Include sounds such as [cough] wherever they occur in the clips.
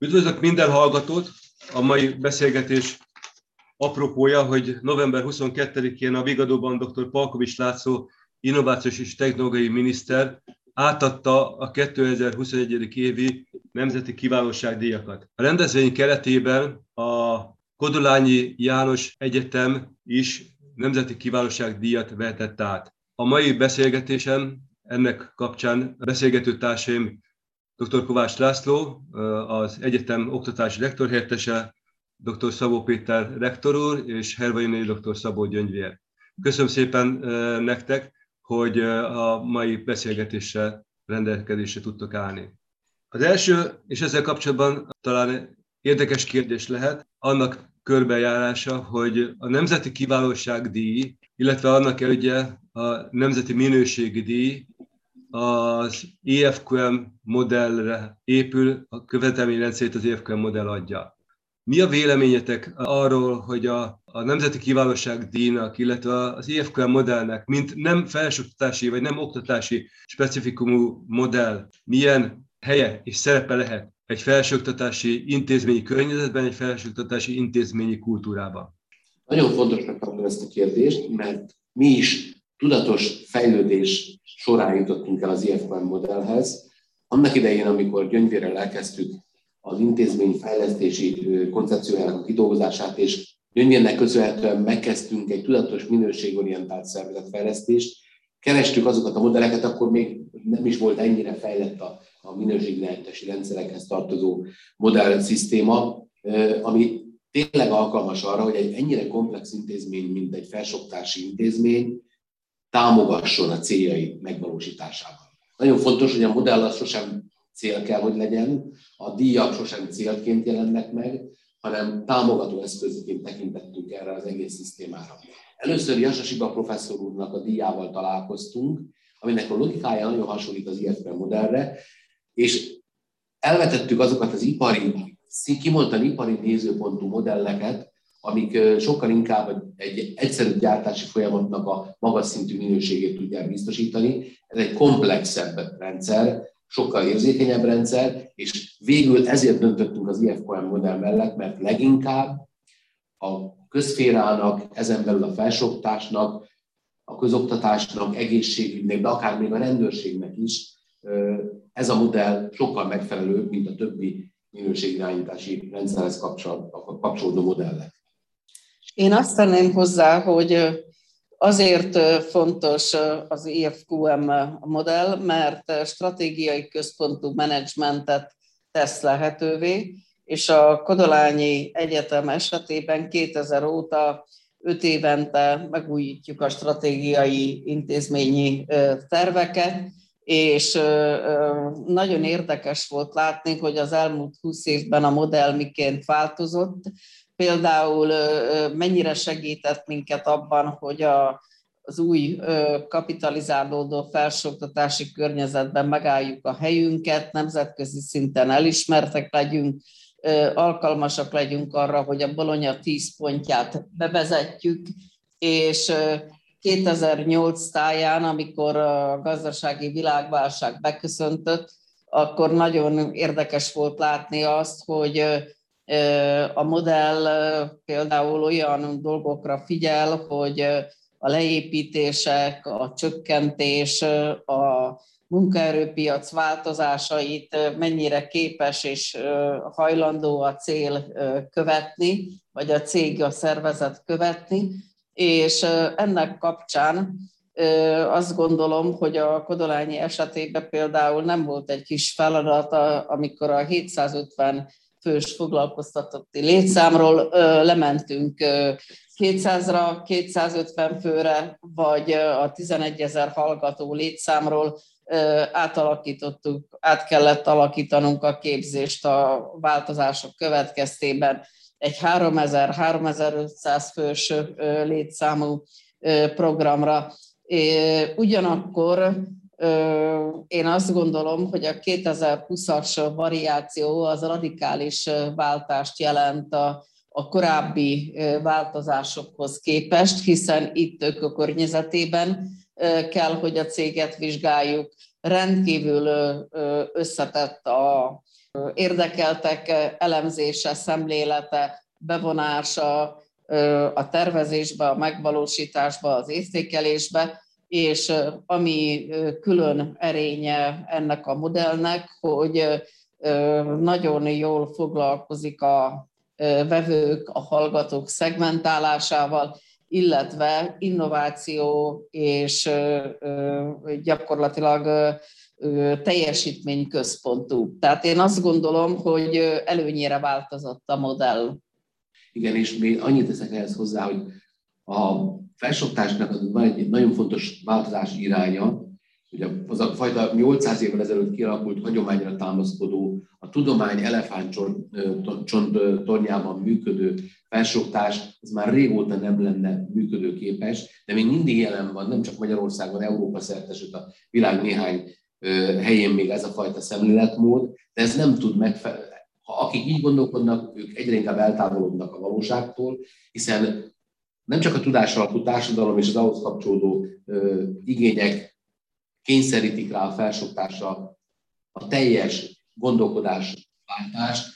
Üdvözlök minden hallgatót! A mai beszélgetés apropója, hogy november 22-én a Vigadóban dr. Palkovics László innovációs és technológiai miniszter átadta a 2021. évi Nemzeti Kiválóságdíjakat. A rendezvény keretében a Kodolányi János Egyetem is Nemzeti Kiválóságdíjat vetett át. A mai beszélgetésen ennek kapcsán beszélgető társaim dr. Kovács László, az egyetem oktatási lektorhelyettese, dr. Szabó Péter rektor úr, és Hervai dr. Szabó Gyöngyvér. Köszönöm szépen nektek, hogy a mai beszélgetésre rendelkezésre tudtok állni. Az első, és ezzel kapcsolatban talán érdekes kérdés lehet, annak körbejárása, hogy a Nemzeti Kiválóság díj, illetve annak elődje a Nemzeti Minőségi díj az EFQM modellre épül, a követelményrendszerét az EFQM modell adja. Mi a véleményetek arról, hogy a, a Nemzeti Kiválóság díjnak, illetve az EFQM modellnek, mint nem felsőoktatási vagy nem oktatási specifikumú modell, milyen helye és szerepe lehet egy felsőoktatási intézményi környezetben, egy felsőoktatási intézményi kultúrában? Nagyon fontosnak tartom ezt a kérdést, mert mi is tudatos fejlődés során jutottunk el az IFM modellhez. Annak idején, amikor gyöngyvérrel elkezdtük az intézmény fejlesztési koncepciójának a kidolgozását, és gyöngyvérnek köszönhetően megkezdtünk egy tudatos minőségorientált szervezetfejlesztést, kerestük azokat a modelleket, akkor még nem is volt ennyire fejlett a, a minőségirányítási rendszerekhez tartozó modellszisztéma, ami tényleg alkalmas arra, hogy egy ennyire komplex intézmény, mint egy felsoktási intézmény, támogasson a céljai megvalósításában. Nagyon fontos, hogy a modell az sosem cél kell, hogy legyen, a díjak sosem célként jelennek meg, hanem támogató eszközként tekintettünk erre az egész szisztémára. Először Jasasiba professzor úrnak a díjával találkoztunk, aminek a logikája nagyon hasonlít az IFP modellre, és elvetettük azokat az ipari, kimondtan ipari nézőpontú modelleket, amik sokkal inkább egy egyszerű gyártási folyamatnak a magas szintű minőségét tudják biztosítani. Ez egy komplexebb rendszer, sokkal érzékenyebb rendszer, és végül ezért döntöttünk az IFQM modell mellett, mert leginkább a közférának, ezen belül a felsőoktatásnak, a közoktatásnak, egészségügynek, de akár még a rendőrségnek is ez a modell sokkal megfelelőbb, mint a többi minőségirányítási rendszerhez kapcsolódó modellek. Én azt tenném hozzá, hogy azért fontos az IFQM modell, mert stratégiai központú menedzsmentet tesz lehetővé, és a Kodolányi Egyetem esetében 2000 óta öt évente megújítjuk a stratégiai intézményi terveket, és nagyon érdekes volt látni, hogy az elmúlt 20 évben a modell miként változott, például mennyire segített minket abban, hogy a, az új kapitalizálódó felsőoktatási környezetben megálljuk a helyünket, nemzetközi szinten elismertek legyünk, alkalmasak legyünk arra, hogy a Bologna 10 pontját bevezetjük, és 2008 táján, amikor a gazdasági világválság beköszöntött, akkor nagyon érdekes volt látni azt, hogy a modell például olyan dolgokra figyel, hogy a leépítések, a csökkentés, a munkaerőpiac változásait mennyire képes és hajlandó a cél követni, vagy a cég, a szervezet követni, és ennek kapcsán azt gondolom, hogy a Kodolányi esetében például nem volt egy kis feladat, amikor a 750 fős foglalkoztatotti létszámról lementünk 200-ra, 250 főre, vagy a 11 ezer hallgató létszámról átalakítottuk, át kellett alakítanunk a képzést a változások következtében egy 3000-3500 fős létszámú programra. Ugyanakkor én azt gondolom, hogy a 2020-as variáció az radikális váltást jelent a, a korábbi változásokhoz képest, hiszen itt ők a környezetében kell, hogy a céget vizsgáljuk, rendkívül összetett a érdekeltek elemzése, szemlélete, bevonása a tervezésbe, a megvalósításba, az értékelésbe, és ami külön erénye ennek a modellnek, hogy nagyon jól foglalkozik a vevők, a hallgatók szegmentálásával, illetve innováció és gyakorlatilag teljesítményközpontú. Tehát én azt gondolom, hogy előnyére változott a modell. Igen, és még annyit teszek ehhez hozzá, hogy a felsőoktatásnak van egy nagyon fontos változás iránya, hogy az a fajta 800 évvel ezelőtt kialakult hagyományra támaszkodó, a tudomány elefántcsont tornyában működő felsőoktatás, az már régóta nem lenne működőképes, de még mindig jelen van, nem csak Magyarországon, Európa szerte, sőt a világ néhány helyén még ez a fajta szemléletmód, de ez nem tud megfelelni. Ha akik így gondolkodnak, ők egyre inkább eltávolodnak a valóságtól, hiszen nem csak a tudás alapú társadalom és az ahhoz kapcsolódó ö, igények kényszerítik rá a felsőoktatásra a teljes gondolkodás váltást,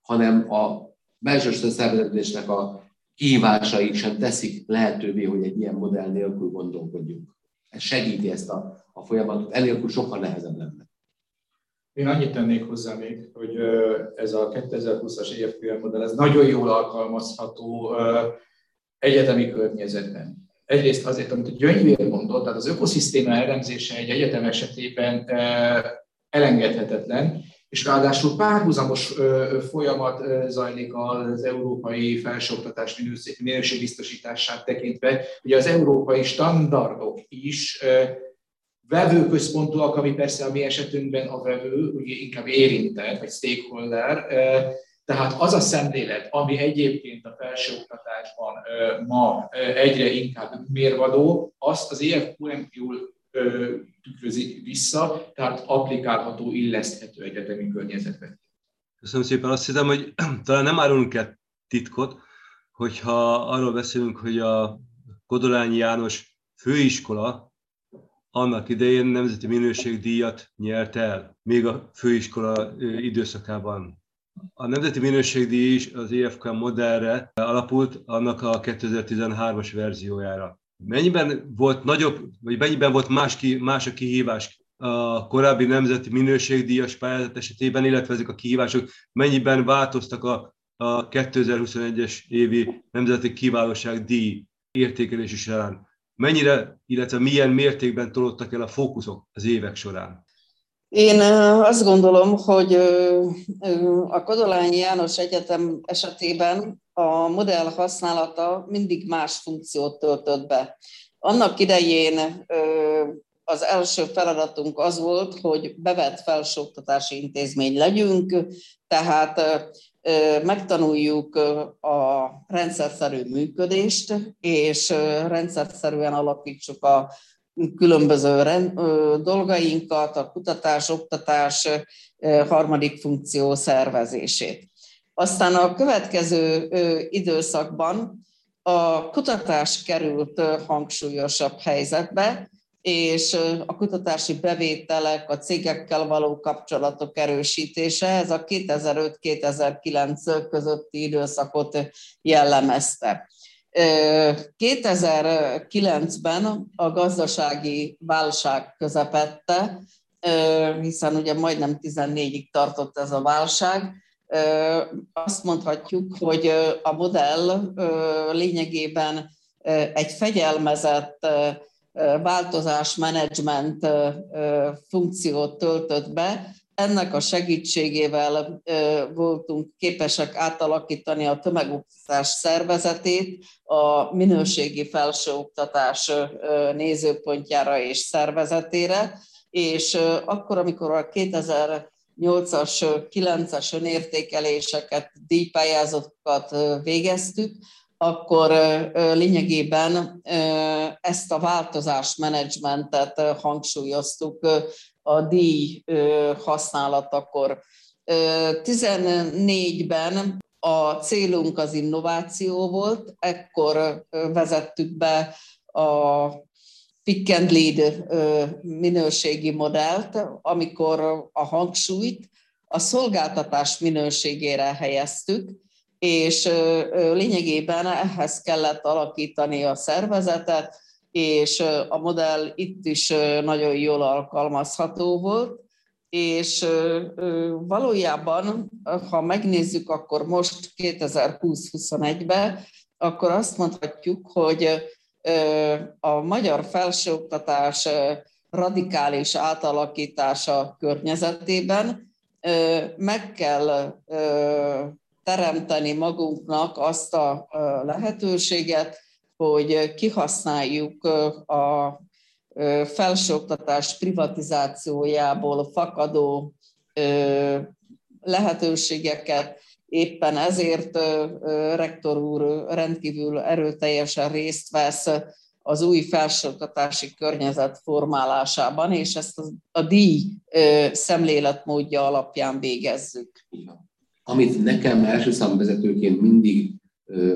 hanem a belső szervezetésnek a kihívásai sem teszik lehetővé, hogy egy ilyen modell nélkül gondolkodjunk. Ez segíti ezt a, a folyamatot, enélkül sokkal nehezebb lenne. Én annyit tennék hozzá még, hogy ez a 2020-as EFQM modell, ez nagyon jól alkalmazható egyetemi környezetben. Egyrészt azért, amit a Gyöngyvér mondott, tehát az ökoszisztéma elemzése egy egyetem esetében elengedhetetlen, és ráadásul párhuzamos folyamat zajlik az európai felsőoktatás minőségbiztosítását tekintve. Ugye az európai standardok is vevőközpontúak, ami persze a mi esetünkben a vevő, ugye inkább érintett, vagy stakeholder, tehát az a szemlélet, ami egyébként a felsőoktatásban ma egyre inkább mérvadó, azt az EFQM jól tükrözi vissza, tehát applikálható, illeszthető egyetemi környezetben. Köszönöm szépen. Azt hiszem, hogy [clears throat] talán nem árulunk el titkot, hogyha arról beszélünk, hogy a Kodolányi János főiskola annak idején nemzeti minőségdíjat nyert el, még a főiskola időszakában. A Nemzeti Minőségdíj is az EFK modellre alapult, annak a 2013-as verziójára. Mennyiben volt nagyobb, vagy mennyiben volt más, ki, más a kihívás a korábbi nemzeti minőségdíjas pályázat esetében, illetve ezek a kihívások mennyiben változtak a, a 2021-es évi nemzeti kiválóság díj értékelési során? Mennyire, illetve milyen mértékben tolódtak el a fókuszok az évek során? Én azt gondolom, hogy a Kodolányi János Egyetem esetében a modell használata mindig más funkciót töltött be. Annak idején az első feladatunk az volt, hogy bevett felsőoktatási intézmény legyünk, tehát megtanuljuk a rendszerszerű működést, és rendszerszerűen alakítsuk a különböző dolgainkat, a kutatás, oktatás harmadik funkció szervezését. Aztán a következő időszakban a kutatás került hangsúlyosabb helyzetbe, és a kutatási bevételek, a cégekkel való kapcsolatok erősítése, ez a 2005-2009 közötti időszakot jellemezte. 2009-ben a gazdasági válság közepette, hiszen ugye majdnem 14-ig tartott ez a válság, azt mondhatjuk, hogy a modell lényegében egy fegyelmezett változásmenedzsment funkciót töltött be, ennek a segítségével voltunk képesek átalakítani a tömegoktatás szervezetét a minőségi felsőoktatás nézőpontjára és szervezetére, és akkor, amikor a 2008-as, 9-as önértékeléseket, díjpályázatokat végeztük, akkor lényegében ezt a változásmenedzsmentet hangsúlyoztuk a díj használatakor. 14-ben a célunk az innováció volt, ekkor vezettük be a pick and lead minőségi modellt, amikor a hangsúlyt a szolgáltatás minőségére helyeztük, és lényegében ehhez kellett alakítani a szervezetet, és a modell itt is nagyon jól alkalmazható volt, és valójában, ha megnézzük, akkor most 2020-21-ben, akkor azt mondhatjuk, hogy a magyar felsőoktatás radikális átalakítása környezetében meg kell teremteni magunknak azt a lehetőséget, hogy kihasználjuk a felsőoktatás privatizációjából fakadó lehetőségeket. Éppen ezért rektor úr rendkívül erőteljesen részt vesz az új felsőoktatási környezet formálásában, és ezt a díj szemléletmódja alapján végezzük. Amit nekem első számvezetőként mindig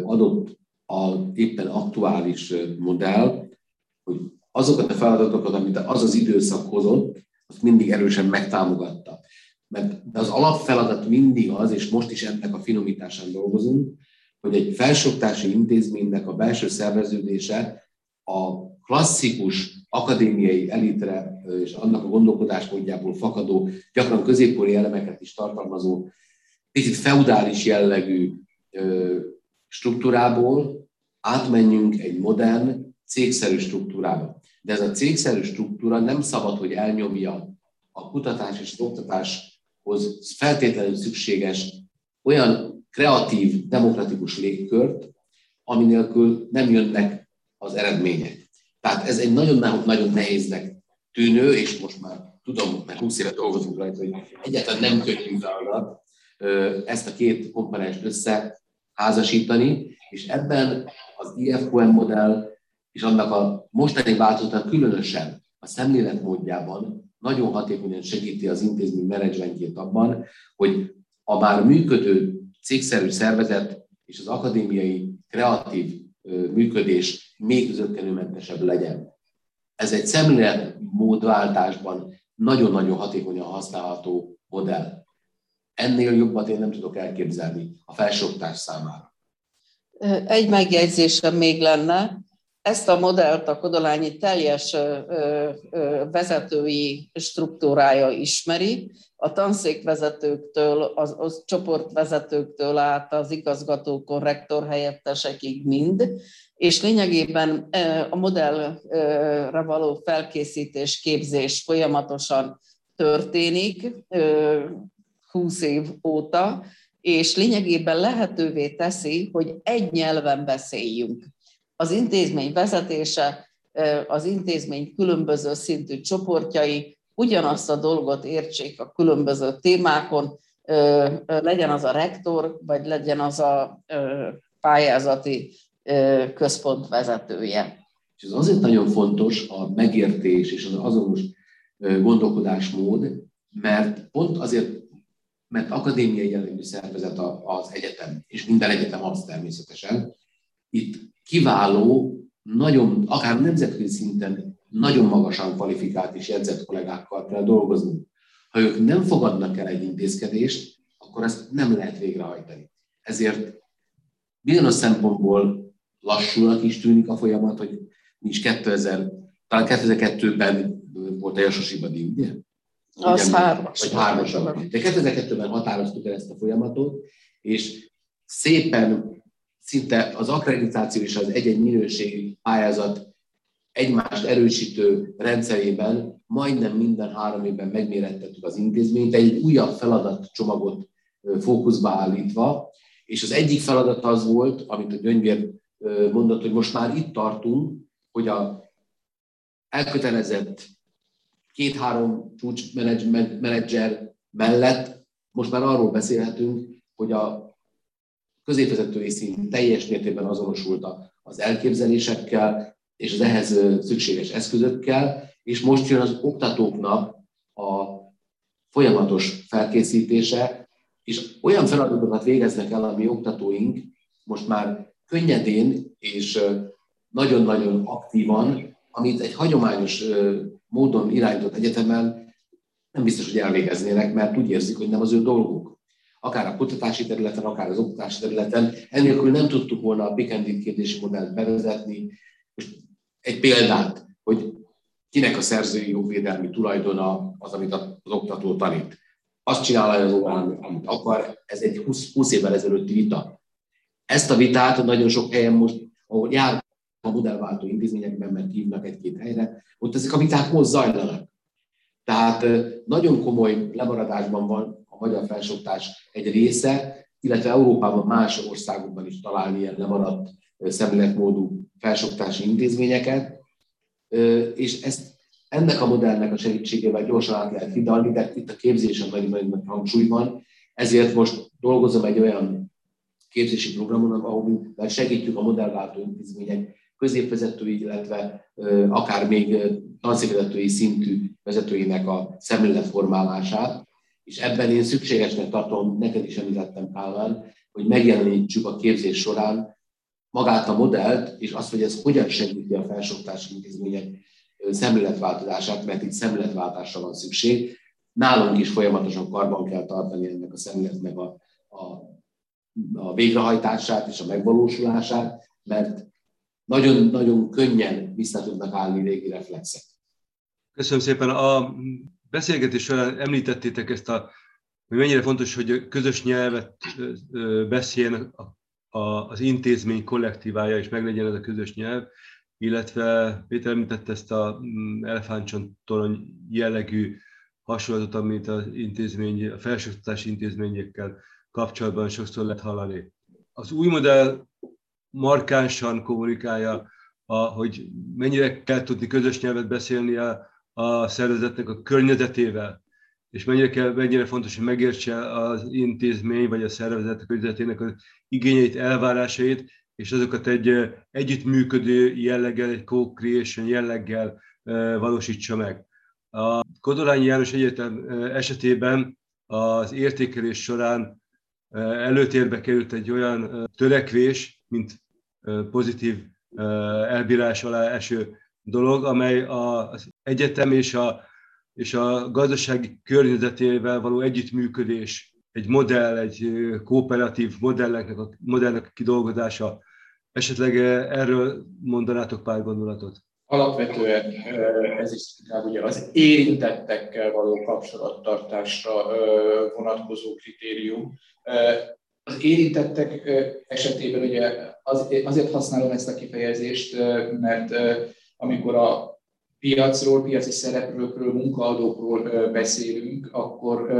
adott a éppen aktuális modell, hogy azokat a feladatokat, amit az az időszak hozott, azt mindig erősen megtámogatta. Mert az alapfeladat mindig az, és most is ennek a finomításán dolgozunk, hogy egy felsőoktási intézménynek a belső szerveződése a klasszikus akadémiai elitre és annak a gondolkodásmódjából fakadó, gyakran középkori elemeket is tartalmazó, picit feudális jellegű struktúrából átmenjünk egy modern, cégszerű struktúrába. De ez a cégszerű struktúra nem szabad, hogy elnyomja a kutatás és az oktatáshoz feltétlenül szükséges olyan kreatív, demokratikus légkört, ami nélkül nem jönnek az eredmények. Tehát ez egy nagyon-nagyon nehéznek tűnő, és most már tudom, mert 20 éve dolgozunk rajta, hogy egyáltalán nem könnyű feladat ezt a két komponens összeházasítani, és ebben az IFQM modell és annak a mostani változatnak különösen a szemléletmódjában nagyon hatékonyan segíti az intézmény menedzsmentjét abban, hogy a már működő cégszerű szervezet és az akadémiai kreatív működés még zöggenőmentesebb legyen. Ez egy szemléletmódváltásban nagyon-nagyon hatékonyan használható modell. Ennél jobbat én nem tudok elképzelni a felsőoktatás számára. Egy megjegyzésem még lenne, ezt a modellt a Kodolányi teljes vezetői struktúrája ismeri, a tanszékvezetőktől, az, az csoportvezetőktől át az igazgatókon, rektor helyettesekig mind, és lényegében a modellre való felkészítés, képzés folyamatosan történik 20 év óta, és lényegében lehetővé teszi, hogy egy nyelven beszéljünk az intézmény vezetése, az intézmény különböző szintű csoportjai ugyanazt a dolgot értsék a különböző témákon, legyen az a rektor, vagy legyen az a pályázati központ vezetője. És ez azért nagyon fontos a megértés és az azonos gondolkodásmód, mert pont azért, mert akadémiai jellegű szervezet az egyetem, és minden egyetem az természetesen, itt kiváló, nagyon, akár nemzetközi szinten nagyon magasan kvalifikált és jegyzett kollégákkal kell dolgozni. Ha ők nem fogadnak el egy intézkedést, akkor ezt nem lehet végrehajtani. Ezért bizonyos szempontból lassúnak is tűnik a folyamat, hogy nincs 2000, talán 2002-ben volt a Jasos Ibadi, ugye? Az ugye, hármas. Vagy hármas. De 2002-ben határoztuk el ezt a folyamatot, és szépen szinte az akkreditáció és az egy-egy minőségi pályázat egymást erősítő rendszerében majdnem minden három évben megmérettettük az intézményt, egy újabb feladatcsomagot fókuszba állítva, és az egyik feladat az volt, amit a Gyöngyvér mondott, hogy most már itt tartunk, hogy a elkötelezett két-három csúcsmenedzser mellett most már arról beszélhetünk, hogy a középvezetői szint teljes mértékben azonosult az elképzelésekkel és az ehhez szükséges eszközökkel, és most jön az oktatóknak a folyamatos felkészítése, és olyan feladatokat végeznek el a mi oktatóink most már könnyedén és nagyon-nagyon aktívan amit egy hagyományos módon irányított egyetemen nem biztos, hogy elvégeznének, mert úgy érzik, hogy nem az ő dolguk. Akár a kutatási területen, akár az oktatási területen. Ennélkül nem tudtuk volna a Pikendit képzési modellt bevezetni. Most egy példát, hogy kinek a szerzői jogvédelmi tulajdona az, amit az oktató tanít. Azt csinálja az órán, amit akar, ez egy 20, 20 évvel ezelőtti vita. Ezt a vitát nagyon sok helyen most, ahol jár a modellváltó intézményekben, mert hívnak egy-két helyre, ott ezek a viták most zajlanak. Tehát nagyon komoly lemaradásban van a magyar felsőoktatás egy része, illetve Európában más országokban is találni ilyen lemaradt szemléletmódú felsőoktatási intézményeket, és ezt ennek a modellnek a segítségével gyorsan át lehet hidalni, de itt a képzésen nagyon nagy hangsúly van, ezért most dolgozom egy olyan képzési programon, ahol segítjük a modellváltó intézmények középvezetői, illetve akár még tanszékvezetői szintű vezetőinek a szemléletformálását, és ebben én szükségesnek tartom, neked is említettem Kálmán, hogy megjelenítsük a képzés során magát a modellt, és azt, hogy ez hogyan segíti a felsőoktatási intézmények szemléletváltozását, mert itt szemléletváltásra van szükség. Nálunk is folyamatosan karban kell tartani ennek a szemléletnek a, a, a végrehajtását és a megvalósulását, mert nagyon-nagyon könnyen vissza tudnak állni régi reflexek. Köszönöm szépen. A beszélgetés során említettétek ezt a, hogy mennyire fontos, hogy közös nyelvet beszéljen az intézmény kollektívája, és meglegyen ez a közös nyelv, illetve Péter említette ezt a mm, elefántcsontorony jellegű hasonlatot, amit az intézmény, a felsőoktatási intézményekkel kapcsolatban sokszor lehet hallani. Az új modell markánsan kommunikálja, a, hogy mennyire kell tudni közös nyelvet beszélni a, a szervezetnek a környezetével, és mennyire, kell, mennyire fontos, hogy megértse az intézmény vagy a szervezet környezetének az igényeit, elvárásait, és azokat egy együttműködő jelleggel, egy co-creation jelleggel valósítsa meg. A Kodolányi János Egyetem esetében az értékelés során előtérbe került egy olyan törekvés, mint pozitív elbírás alá eső dolog, amely az egyetem és a, és a gazdasági környezetével való együttműködés, egy modell, egy kooperatív modellnek a, modellnek a kidolgozása. Esetleg erről mondanátok pár gondolatot? Alapvetően ez is inkább ugye az érintettekkel való kapcsolattartásra vonatkozó kritérium. Az érintettek esetében ugye azért használom ezt a kifejezést, mert amikor a piacról, piaci szereplőkről, munkaadókról beszélünk, akkor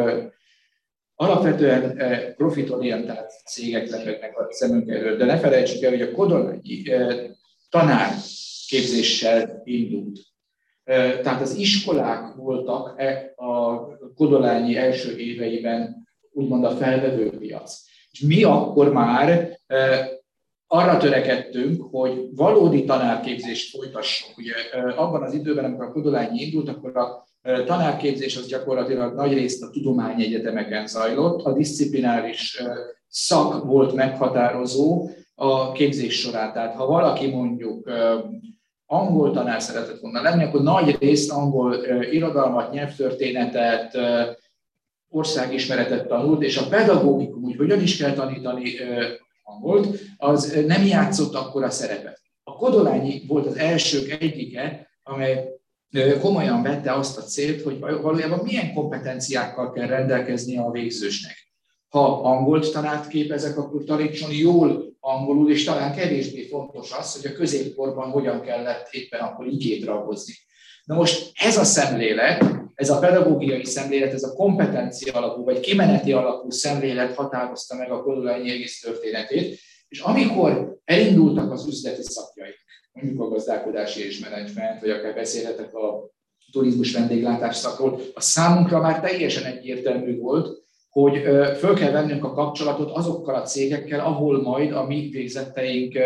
alapvetően profitorientált cégek lepetnek a szemünk előtt. De ne felejtsük el, hogy a Kodolányi tanár képzéssel indult. Tehát az iskolák voltak a Kodolányi első éveiben úgymond a felvevő piac. És mi akkor már arra törekedtünk, hogy valódi tanárképzést folytassunk. Ugye abban az időben, amikor a Kodolányi indult, akkor a tanárképzés az gyakorlatilag nagy részt a tudományegyetemeken zajlott, a disziplináris szak volt meghatározó a képzés során. Tehát ha valaki mondjuk angol tanár szeretett volna lenni, akkor nagy részt angol irodalmat, nyelvtörténetet, országismeretet tanult, és a pedagógikum, hogy hogyan is kell tanítani angolt, az nem játszott akkor a szerepet. A Kodolányi volt az elsők egyike, amely komolyan vette azt a célt, hogy valójában milyen kompetenciákkal kell rendelkezni a végzősnek. Ha angolt tanárt képezek, akkor tanítson jól angolul, és talán kevésbé fontos az, hogy a középkorban hogyan kellett éppen akkor igét ragozni. Na most ez a szemlélet, ez a pedagógiai szemlélet, ez a kompetencia alapú vagy kimeneti alapú szemlélet határozta meg a Kodolányi egész történetét, és amikor elindultak az üzleti szakjaik, mondjuk a gazdálkodási és menedzsment, vagy akár beszélhetek a turizmus vendéglátás szakról, a számunkra már teljesen egyértelmű volt, hogy föl kell vennünk a kapcsolatot azokkal a cégekkel, ahol majd a mi végzetteink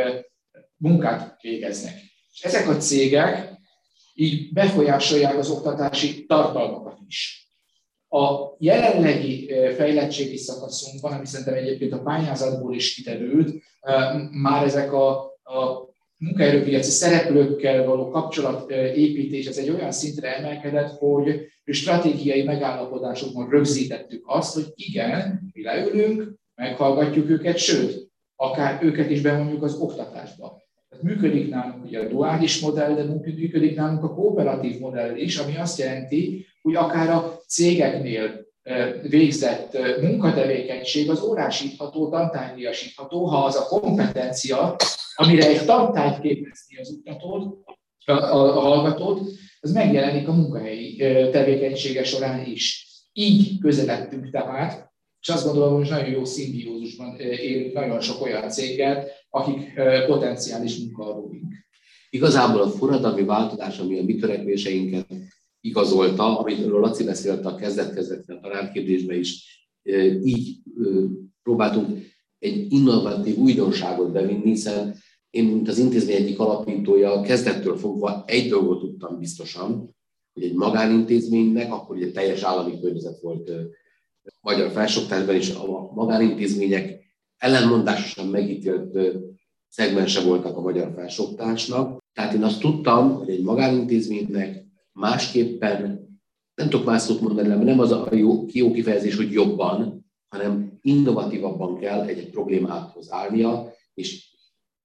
munkát végeznek. És ezek a cégek így befolyásolják az oktatási tartalmakat is. A jelenlegi fejlettségi szakaszunkban, ami szerintem egyébként a pályázatból is kiderült, már ezek a, a munkaerőpiaci szereplőkkel való kapcsolatépítés ez egy olyan szintre emelkedett, hogy stratégiai megállapodásokban rögzítettük azt, hogy igen, mi leülünk, meghallgatjuk őket, sőt, akár őket is bevonjuk az oktatásba. Működik nálunk ugye a duális modell, de működik nálunk a kooperatív modell is, ami azt jelenti, hogy akár a cégeknél végzett munkatevékenység az órásítható, tantárgyasítható, ha az a kompetencia, amire egy tantárgy képezni az oktatót, a, a, hallgatót, az megjelenik a munkahelyi tevékenysége során is. Így közeledtünk tehát, és azt gondolom, hogy nagyon jó szimbiózusban élünk nagyon sok olyan céggel, akik potenciális munkaadóink. Igazából a forradalmi változás, ami a mi törekvéseinket igazolta, amiről Laci beszélt a kezdet-kezdetben a tanárkérdésben is, így próbáltunk egy innovatív újdonságot bevinni, hiszen én, mint az intézmény egyik alapítója, kezdettől fogva egy dolgot tudtam biztosan, hogy egy magánintézménynek, akkor ugye teljes állami környezet volt magyar felsőoktatásban, és a magánintézmények ellenmondásosan megítélt szegmense voltak a magyar felsőoktatásnak. Tehát én azt tudtam, hogy egy magánintézménynek másképpen, nem tudok más szót mondani, mert nem az a jó, jó kifejezés, hogy jobban, hanem innovatívabban kell egy, problémához állnia, és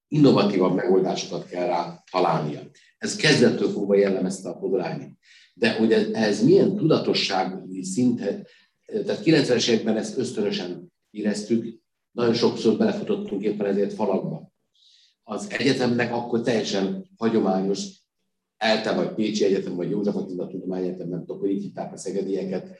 innovatívabb megoldásokat kell rá találnia. Ez kezdettől fogva jellemezte a Podolányi. De hogy ez milyen tudatossági szintet, tehát 90-es években ezt ösztönösen éreztük, nagyon sokszor belefutottunk éppen ezért falakba. Az egyetemnek akkor teljesen hagyományos ELTE vagy Pécsi Egyetem, vagy József Attila Tudományegyetem, nem tudom, hogy így hitták a szegedieket,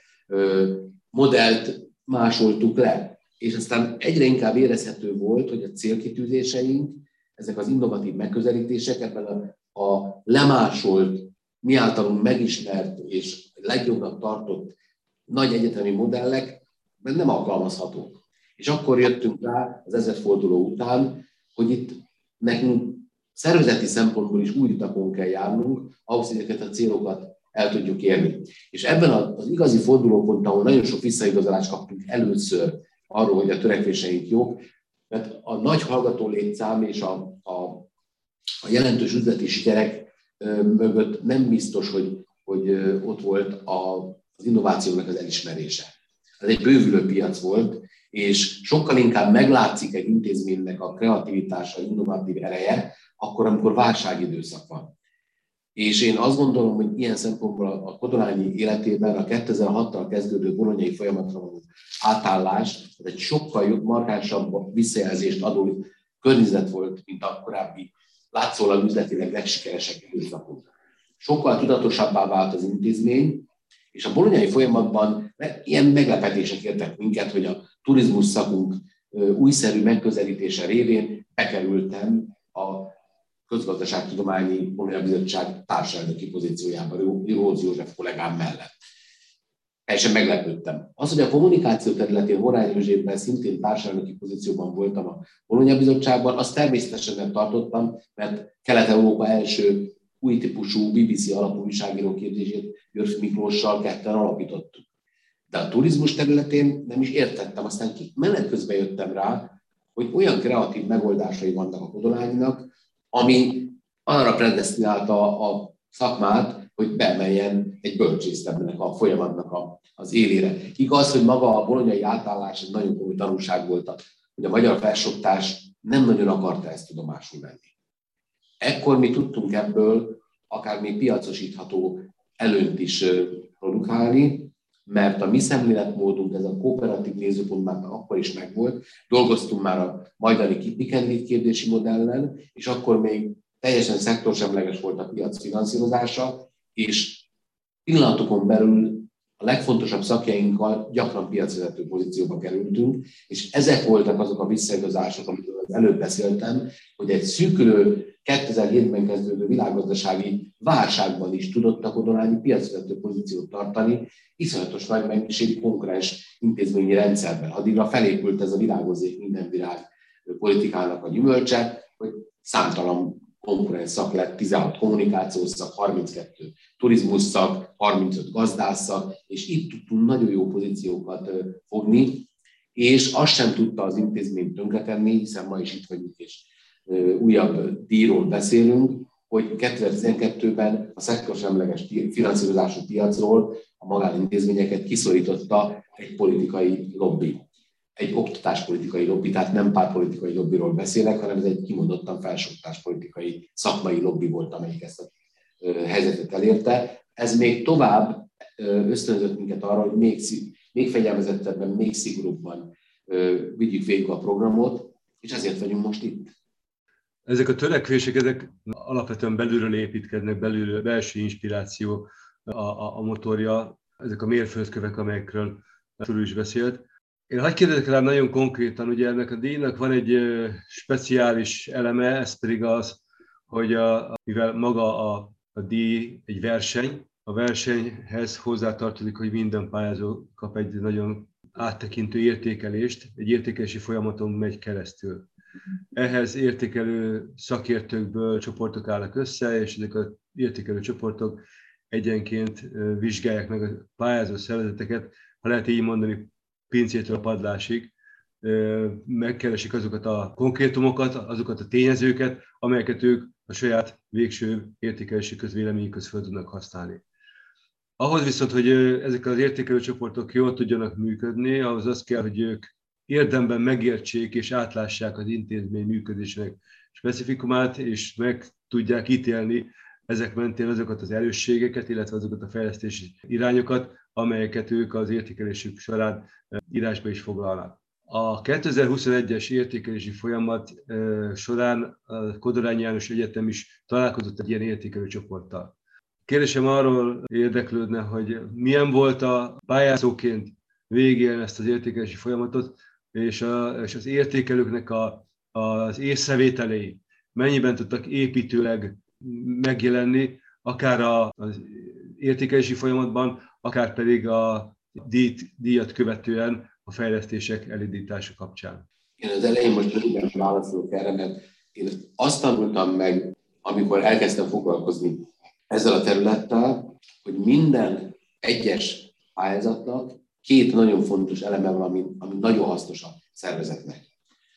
modellt másoltuk le. És aztán egyre inkább érezhető volt, hogy a célkitűzéseink, ezek az innovatív megközelítések ebben a, a lemásolt, mi általunk megismert és legjobbnak tartott nagy egyetemi modellek nem alkalmazhatók. És akkor jöttünk rá az ezredforduló után, hogy itt nekünk szervezeti szempontból is új utakon kell járnunk, ahhoz, hogy ezeket a célokat el tudjuk érni. És ebben az igazi fordulópont, ahol nagyon sok visszaigazolást kaptunk először arról, hogy a törekvéseink jók, mert a nagy hallgató létszám és a, a, a jelentős üzleti sikerek mögött nem biztos, hogy, hogy ott volt a, az innovációnak az elismerése. Ez egy bővülő piac volt, és sokkal inkább meglátszik egy intézménynek a kreativitása, innovatív ereje, akkor, amikor válságidőszak van. És én azt gondolom, hogy ilyen szempontból a Kodolányi életében a 2006-tal kezdődő bolonyai folyamatra való átállás, ez egy sokkal jobb, markánsabb visszajelzést adó környezet volt, mint a korábbi látszólag üzletileg legsikeresebb időszakok. Sokkal tudatosabbá vált az intézmény, és a bolonyai folyamatban ilyen meglepetések értek minket, hogy a turizmus szakunk újszerű megközelítése révén bekerültem a Közgazdaságtudományi Bizottság társelnöki pozíciójában, Róz József kollégám mellett. Teljesen meglepődtem. Az, hogy a kommunikáció területén Horány Józsefben szintén társelnöki pozícióban voltam a Bologna Bizottságban, azt természetesen nem tartottam, mert Kelet-Európa első új típusú BBC alapú újságíró képzését György Miklóssal ketten alapítottuk. De a turizmus területén nem is értettem, aztán menet közben jöttem rá, hogy olyan kreatív megoldásai vannak a Kodolányinak, ami arra predestinálta a szakmát, hogy beemeljen egy bölcsészt ennek a folyamatnak a, az élére. Igaz, hogy maga a bolonyai átállás egy nagyon komoly tanulság volt, hogy a magyar felsőoktatás nem nagyon akarta ezt tudomásul venni. Ekkor mi tudtunk ebből akár még piacosítható előnyt is produkálni, mert a mi szemléletmódunk, ez a kooperatív nézőpont már akkor is megvolt, dolgoztunk már a majdani kipikenlét kérdési modellen, és akkor még teljesen szektorsemleges volt a piac finanszírozása, és pillanatokon belül a legfontosabb szakjainkkal gyakran piacvezető pozícióba kerültünk, és ezek voltak azok a visszaigazások, amiről előbb beszéltem, hogy egy szűkülő 2007-ben kezdődő világgazdasági válságban is tudott a Kodolányi piacvezető pozíciót tartani, iszonyatos nagy mennyiségű konkurens intézményi rendszerben. Addigra felépült ez a virágozék minden virág politikának a gyümölcse, hogy számtalan konkurens szak lett, 16 kommunikációs szak, 32 turizmus szak, 35 gazdászak, és itt tudtunk nagyon jó pozíciókat fogni, és azt sem tudta az intézmény tönkretenni, hiszen ma is itt vagyunk, és újabb díjról beszélünk, hogy 2012-ben a szektorsemleges finanszírozású piacról a magánintézményeket kiszorította egy politikai lobby, egy oktatáspolitikai lobby, tehát nem pártpolitikai lobbyról beszélek, hanem ez egy kimondottan felsőoktatáspolitikai szakmai lobby volt, amelyik ezt a helyzetet elérte. Ez még tovább ösztönzött minket arra, hogy még, még fegyelmezettebben, még szigorúbban vigyük végig a programot, és ezért vagyunk most itt. Ezek a törekvések, ezek alapvetően belülről építkeznek, belülről, belső inspiráció a, a, a motorja, ezek a mérföldkövek, amelyekről Turu is beszélt. Én hagyj kérdezek rá nagyon konkrétan, ugye ennek a díjnak van egy speciális eleme, ez pedig az, hogy a, mivel maga a, a díj egy verseny, a versenyhez hozzátartozik, hogy minden pályázó kap egy nagyon áttekintő értékelést, egy értékelési folyamaton megy keresztül. Ehhez értékelő szakértőkből csoportok állnak össze, és ezek az értékelő csoportok egyenként vizsgálják meg a pályázó szervezeteket, ha lehet így mondani, pincétől a padlásig, megkeresik azokat a konkrétumokat, azokat a tényezőket, amelyeket ők a saját végső értékelési közvéleményükhöz fel tudnak használni. Ahhoz viszont, hogy ezek az értékelő csoportok jól tudjanak működni, ahhoz az kell, hogy ők érdemben megértsék és átlássák az intézmény működésének specifikumát, és meg tudják ítélni ezek mentén azokat az erősségeket, illetve azokat a fejlesztési irányokat, amelyeket ők az értékelésük során írásba is foglalnak. A 2021-es értékelési folyamat során a Kodorány János Egyetem is találkozott egy ilyen értékelő csoporttal. Kérdésem arról érdeklődne, hogy milyen volt a pályázóként végén ezt az értékelési folyamatot, és, a, és az értékelőknek a, az észrevételei mennyiben tudtak építőleg megjelenni, akár az értékelési folyamatban, akár pedig a díjat, díjat követően a fejlesztések elindítása kapcsán. Én az elején most röviden válaszolok erre, mert én azt tanultam meg, amikor elkezdtem foglalkozni ezzel a területtel, hogy minden egyes pályázatnak két nagyon fontos eleme van, ami, ami nagyon hasznos a szervezetnek.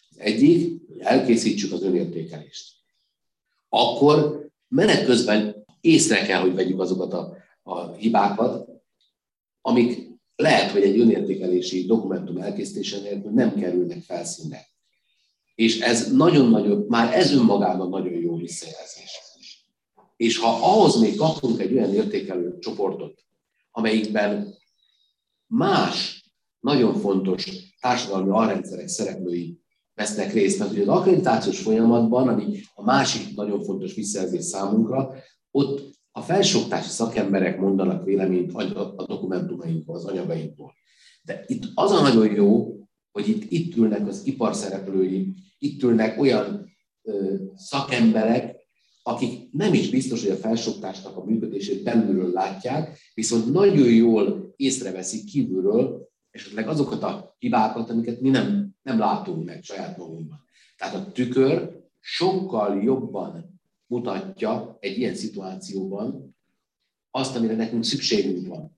Az egyik, hogy elkészítsük az önértékelést. Akkor menet közben észre kell, hogy vegyük azokat a, a hibákat, amik lehet, hogy egy önértékelési dokumentum elkészítése nélkül nem kerülnek felszínre. És ez nagyon-nagyon, már ez önmagában nagyon jó visszajelzés. És ha ahhoz még kapunk egy olyan értékelő csoportot, amelyikben más nagyon fontos társadalmi alrendszerek szereplői vesznek részt, mert ugye az akkreditációs folyamatban, ami a másik nagyon fontos visszajelzés számunkra, ott a felsőoktatási szakemberek mondanak véleményt a dokumentumainkból, az anyagainkból. De itt az a nagyon jó, hogy itt, itt ülnek az ipar szereplői, itt ülnek olyan ö, szakemberek, akik nem is biztos, hogy a felsőoktatásnak a működését belülről látják, viszont nagyon jól észreveszik kívülről, esetleg azokat a hibákat, amiket mi nem, nem látunk meg saját magunkban. Tehát a tükör sokkal jobban mutatja egy ilyen szituációban azt, amire nekünk szükségünk van.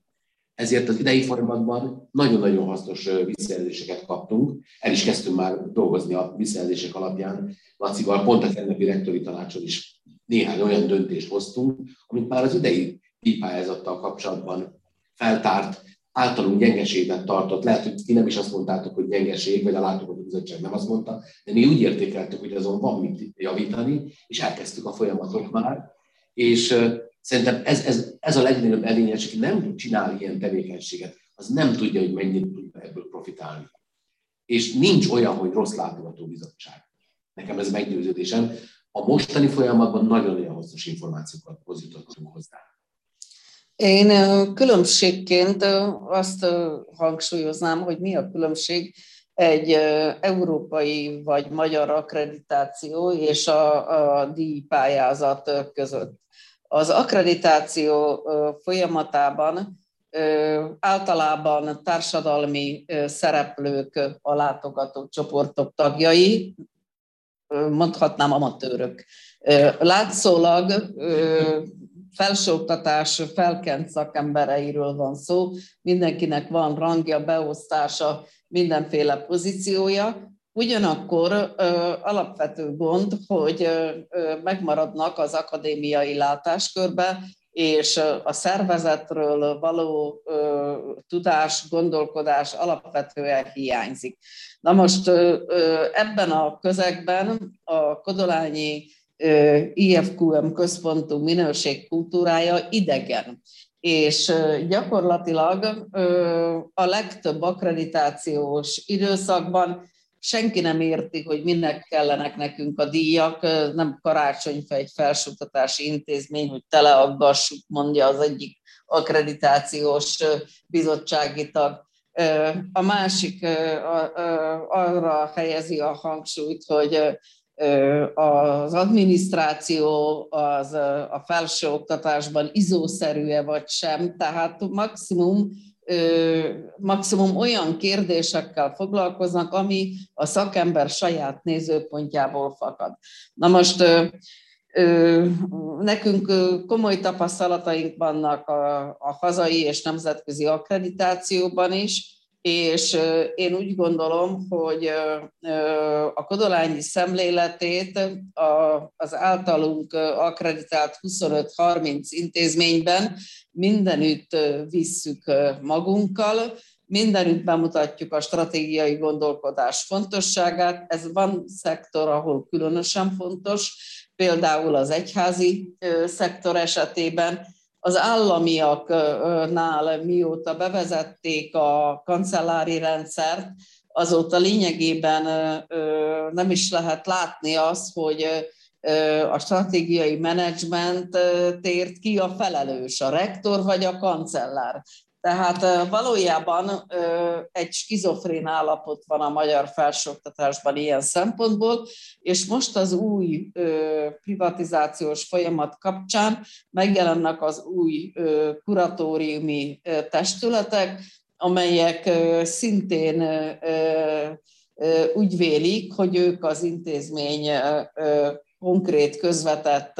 Ezért az idei folyamatban nagyon-nagyon hasznos visszajelzéseket kaptunk. El is kezdtünk már dolgozni a visszajelzések alapján. Lacival pont a tegnapi rektori tanácson is néhány olyan döntést hoztunk, amit már az idei díjpályázattal kapcsolatban feltárt, általunk gyengeségnek tartott. Lehet, hogy ti nem is azt mondtátok, hogy gyengeség, vagy a látogató bizottság nem azt mondta, de mi úgy értékeltük, hogy azon van mit javítani, és elkezdtük a folyamatot már. És szerintem ez, ez, ez a legnagyobb előnyes, aki nem tud csinálni ilyen tevékenységet, az nem tudja, hogy mennyit tud ebből profitálni. És nincs olyan, hogy rossz látogató bizottság. Nekem ez meggyőződésem. A mostani folyamatban nagyon-nagyon hasznos információkat jutottunk hozzá. Én különbségként azt hangsúlyoznám, hogy mi a különbség egy európai vagy magyar akkreditáció és a, a díjpályázat között. Az akkreditáció folyamatában általában társadalmi szereplők, a látogató csoportok tagjai, mondhatnám amatőrök. Látszólag felsőoktatás felkent szakembereiről van szó, mindenkinek van rangja, beosztása, mindenféle pozíciója, Ugyanakkor alapvető gond, hogy megmaradnak az akadémiai látáskörbe, és a szervezetről való tudás, gondolkodás alapvetően hiányzik. Na most ebben a közegben a Kodolányi IFQM központú minőségkultúrája idegen és gyakorlatilag a legtöbb akkreditációs időszakban senki nem érti, hogy minek kellenek nekünk a díjak, nem karácsonyfa egy felsőoktatási intézmény, hogy teleaggassuk, mondja az egyik akkreditációs bizottsági tag. A másik arra helyezi a hangsúlyt, hogy az adminisztráció az a felsőoktatásban izószerű-e vagy sem, tehát maximum maximum olyan kérdésekkel foglalkoznak, ami a szakember saját nézőpontjából fakad. Na most nekünk komoly tapasztalataink vannak a, a hazai és nemzetközi akkreditációban is, és én úgy gondolom, hogy a Kodolányi szemléletét az általunk akreditált 25-30 intézményben mindenütt visszük magunkkal, mindenütt bemutatjuk a stratégiai gondolkodás fontosságát. Ez van szektor, ahol különösen fontos, például az egyházi szektor esetében, az államiaknál mióta bevezették a kancellári rendszert, azóta lényegében nem is lehet látni azt, hogy a stratégiai menedzsment tért ki a felelős, a rektor vagy a kancellár. Tehát valójában egy skizofrén állapot van a magyar felsőoktatásban ilyen szempontból, és most az új privatizációs folyamat kapcsán megjelennek az új kuratóriumi testületek, amelyek szintén úgy vélik, hogy ők az intézmény konkrét, közvetett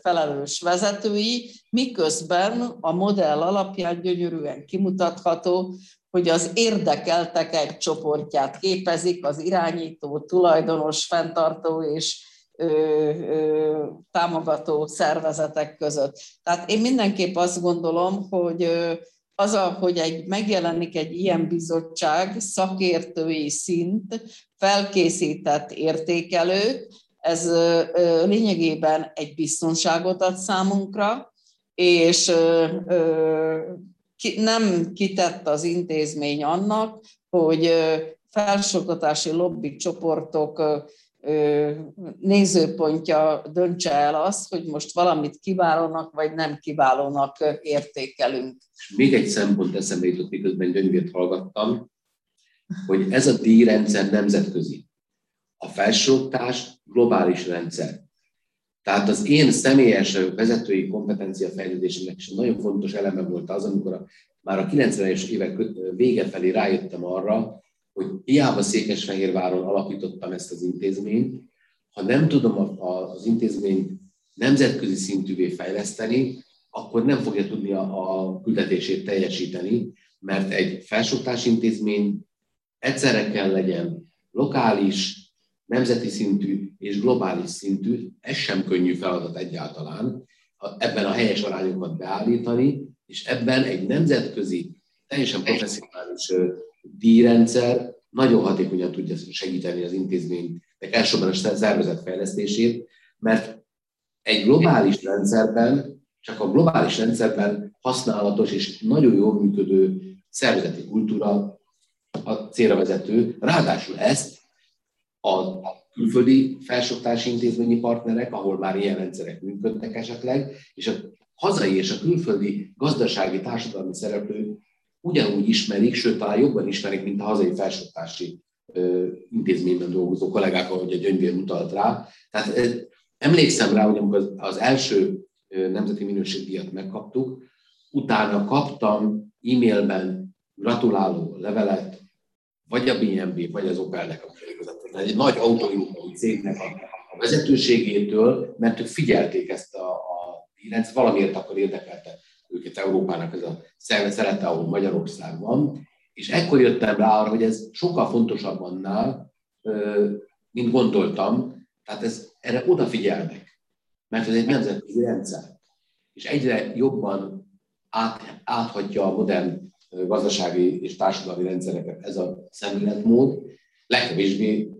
felelős vezetői, miközben a modell alapján gyönyörűen kimutatható, hogy az érdekeltek egy csoportját képezik, az irányító, tulajdonos, fenntartó és ö, ö, támogató szervezetek között. Tehát én mindenképp azt gondolom, hogy az, hogy egy, megjelenik egy ilyen bizottság, szakértői szint, felkészített értékelők, ez lényegében egy biztonságot ad számunkra, és nem kitett az intézmény annak, hogy felsőoktatási lobby csoportok nézőpontja döntse el azt, hogy most valamit kiválónak vagy nem kiválónak értékelünk. Még egy szempont eszembe jutott, miközben gyöngyvért hallgattam, hogy ez a díjrendszer nemzetközi a felsőoktatás globális rendszer. Tehát az én személyes vezetői kompetencia fejlődésemnek is nagyon fontos eleme volt az, amikor a, már a 90-es évek vége felé rájöttem arra, hogy hiába Székesfehérváron alapítottam ezt az intézményt, ha nem tudom az intézményt nemzetközi szintűvé fejleszteni, akkor nem fogja tudni a, a küldetését teljesíteni, mert egy felsőoktatási intézmény egyszerre kell legyen lokális, nemzeti szintű és globális szintű, ez sem könnyű feladat egyáltalán, ebben a helyes arányokat beállítani, és ebben egy nemzetközi, teljesen professzionális díjrendszer nagyon hatékonyan tudja segíteni az intézménynek elsősorban a szervezet fejlesztését, mert egy globális rendszerben, csak a globális rendszerben használatos és nagyon jól működő szervezeti kultúra a célra vezető, ráadásul ezt a külföldi felsőoktatási intézményi partnerek, ahol már ilyen rendszerek működnek esetleg, és a hazai és a külföldi gazdasági társadalmi szereplők ugyanúgy ismerik, sőt talán jobban ismerik, mint a hazai felsőoktatási intézményben dolgozó kollégák, ahogy a gyöngyvér utalt rá. Tehát emlékszem rá, hogy amikor az első nemzeti minőségdíjat megkaptuk, utána kaptam e-mailben gratuláló levelet, vagy a BNB, vagy az Opelnek a egy nagy autóipari cégnek a, a vezetőségétől, mert ők figyelték ezt a, a hírenc, valamiért akkor érdekelte őket Európának ez a szervezete, ahol Magyarország van, és ekkor jöttem rá arra, hogy ez sokkal fontosabb annál, mint gondoltam. Tehát ez, erre odafigyelnek, mert ez egy nemzetközi rendszer. És egyre jobban át, áthatja a modern gazdasági és társadalmi rendszereket ez a szemléletmód. Legkevésbé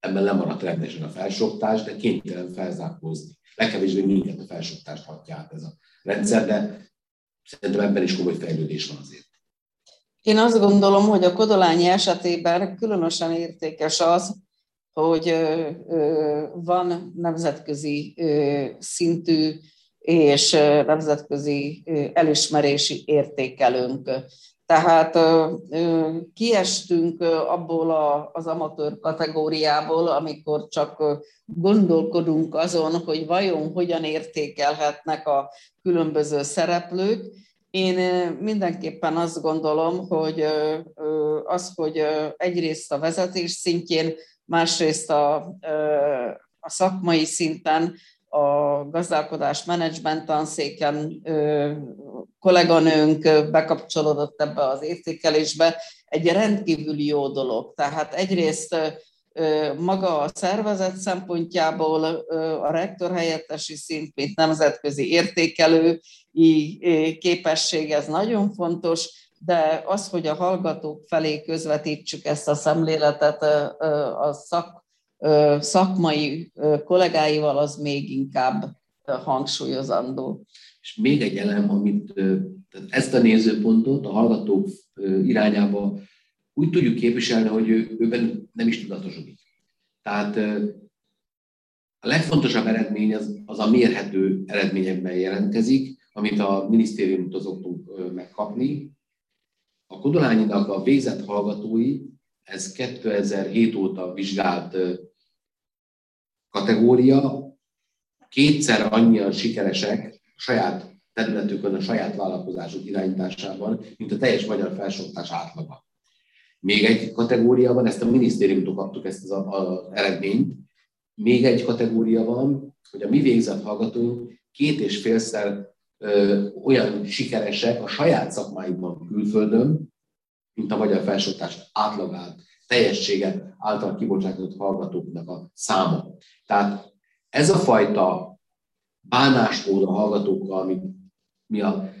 ebben lemaradt rendesen a felsőoktatás, de kénytelen felzárkózni. Legkevésbé minket a felsőoktatást hatja át ez a rendszer, de szerintem ebben is komoly fejlődés van azért. Én azt gondolom, hogy a Kodolányi esetében különösen értékes az, hogy van nemzetközi szintű és nemzetközi elismerési értékelőnk. Tehát kiestünk abból az amatőr kategóriából, amikor csak gondolkodunk azon, hogy vajon hogyan értékelhetnek a különböző szereplők. Én mindenképpen azt gondolom, hogy az, hogy egyrészt a vezetés szintjén, másrészt a, a szakmai szinten a gazdálkodás menedzsment tanszéken kolléganőnk bekapcsolódott ebbe az értékelésbe, egy rendkívül jó dolog. Tehát egyrészt maga a szervezet szempontjából a rektor helyettesi szint, mint nemzetközi értékelő képesség, ez nagyon fontos, de az, hogy a hallgatók felé közvetítsük ezt a szemléletet a szak szakmai kollégáival, az még inkább hangsúlyozandó. És még egy elem, amit ezt a nézőpontot a hallgatók irányába úgy tudjuk képviselni, hogy ő, őben nem is tudatosodik. Tehát a legfontosabb eredmény az, az a mérhető eredményekben jelentkezik, amit a minisztériumtól szoktunk megkapni. A Kodolányinak a végzett hallgatói ez 2007 óta vizsgált kategória, kétszer annyian sikeresek a saját területükön, a saját vállalkozásuk irányításában, mint a teljes magyar felsőoktatás átlaga. Még egy kategória van, ezt a minisztériumtól kaptuk ezt az eredményt, még egy kategória van, hogy a mi végzett hallgatóink két és félszer ö, olyan sikeresek a saját szakmáikban külföldön, mint a magyar felsőoktatás átlagát, teljességet által kibocsátott hallgatóknak a száma. Tehát ez a fajta bánásmód a hallgatókkal, amit mi a,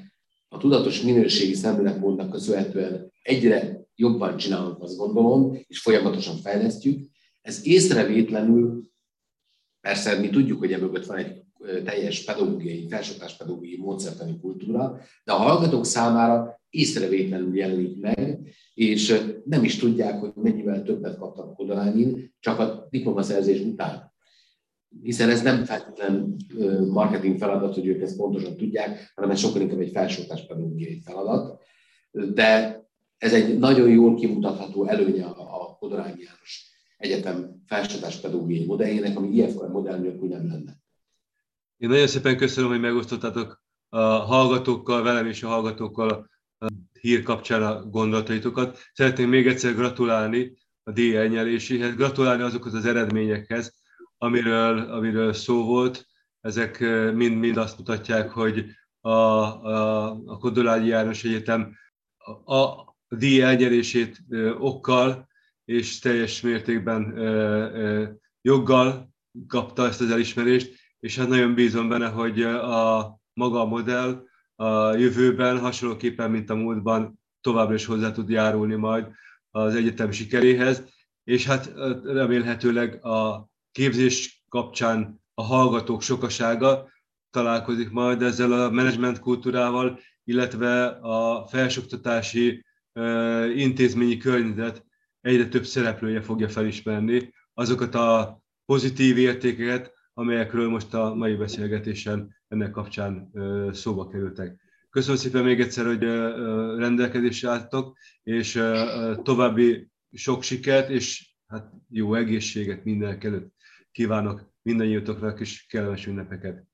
a tudatos minőségi szemléletmódnak köszönhetően egyre jobban csinálunk, azt gondolom, és folyamatosan fejlesztjük, ez észrevétlenül, persze mi tudjuk, hogy emögött van egy teljes pedagógiai, felsőoktatás pedagógiai módszertani kultúra, de a hallgatók számára észrevétlenül jelenik meg, és nem is tudják, hogy mennyivel többet kaptak Kodolányin, csak a diplomaszerzés után. Hiszen ez nem feltétlen marketing feladat, hogy ők ezt pontosan tudják, hanem ez sokkal inkább egy felsőoktatás pedagógiai feladat. De ez egy nagyon jól kimutatható előnye a Kodolányi János Egyetem felsőoktatás pedagógiai modelljének, ami IFK modell nélkül nem lenne. Én nagyon szépen köszönöm, hogy megosztottátok a hallgatókkal, velem és a hallgatókkal hír kapcsán a gondolataitokat. Szeretném még egyszer gratulálni a díj elnyeléséhez, gratulálni azokhoz az eredményekhez, amiről, amiről szó volt. Ezek mind-mind azt mutatják, hogy a, a, a Kodolányi János Egyetem a, a díj elnyerését okkal és teljes mértékben joggal kapta ezt az elismerést, és hát nagyon bízom benne, hogy a maga a modell a jövőben hasonlóképpen, mint a múltban továbbra is hozzá tud járulni majd az egyetem sikeréhez, és hát remélhetőleg a képzés kapcsán a hallgatók sokasága találkozik majd ezzel a menedzsment kultúrával, illetve a felsőoktatási intézményi környezet egyre több szereplője fogja felismerni azokat a pozitív értékeket, amelyekről most a mai beszélgetésen ennek kapcsán szóba kerültek. Köszönöm szépen még egyszer, hogy rendelkezésre álltok, és további sok sikert, és hát jó egészséget mindenek előtt kívánok mindannyiatoknak, és kellemes ünnepeket.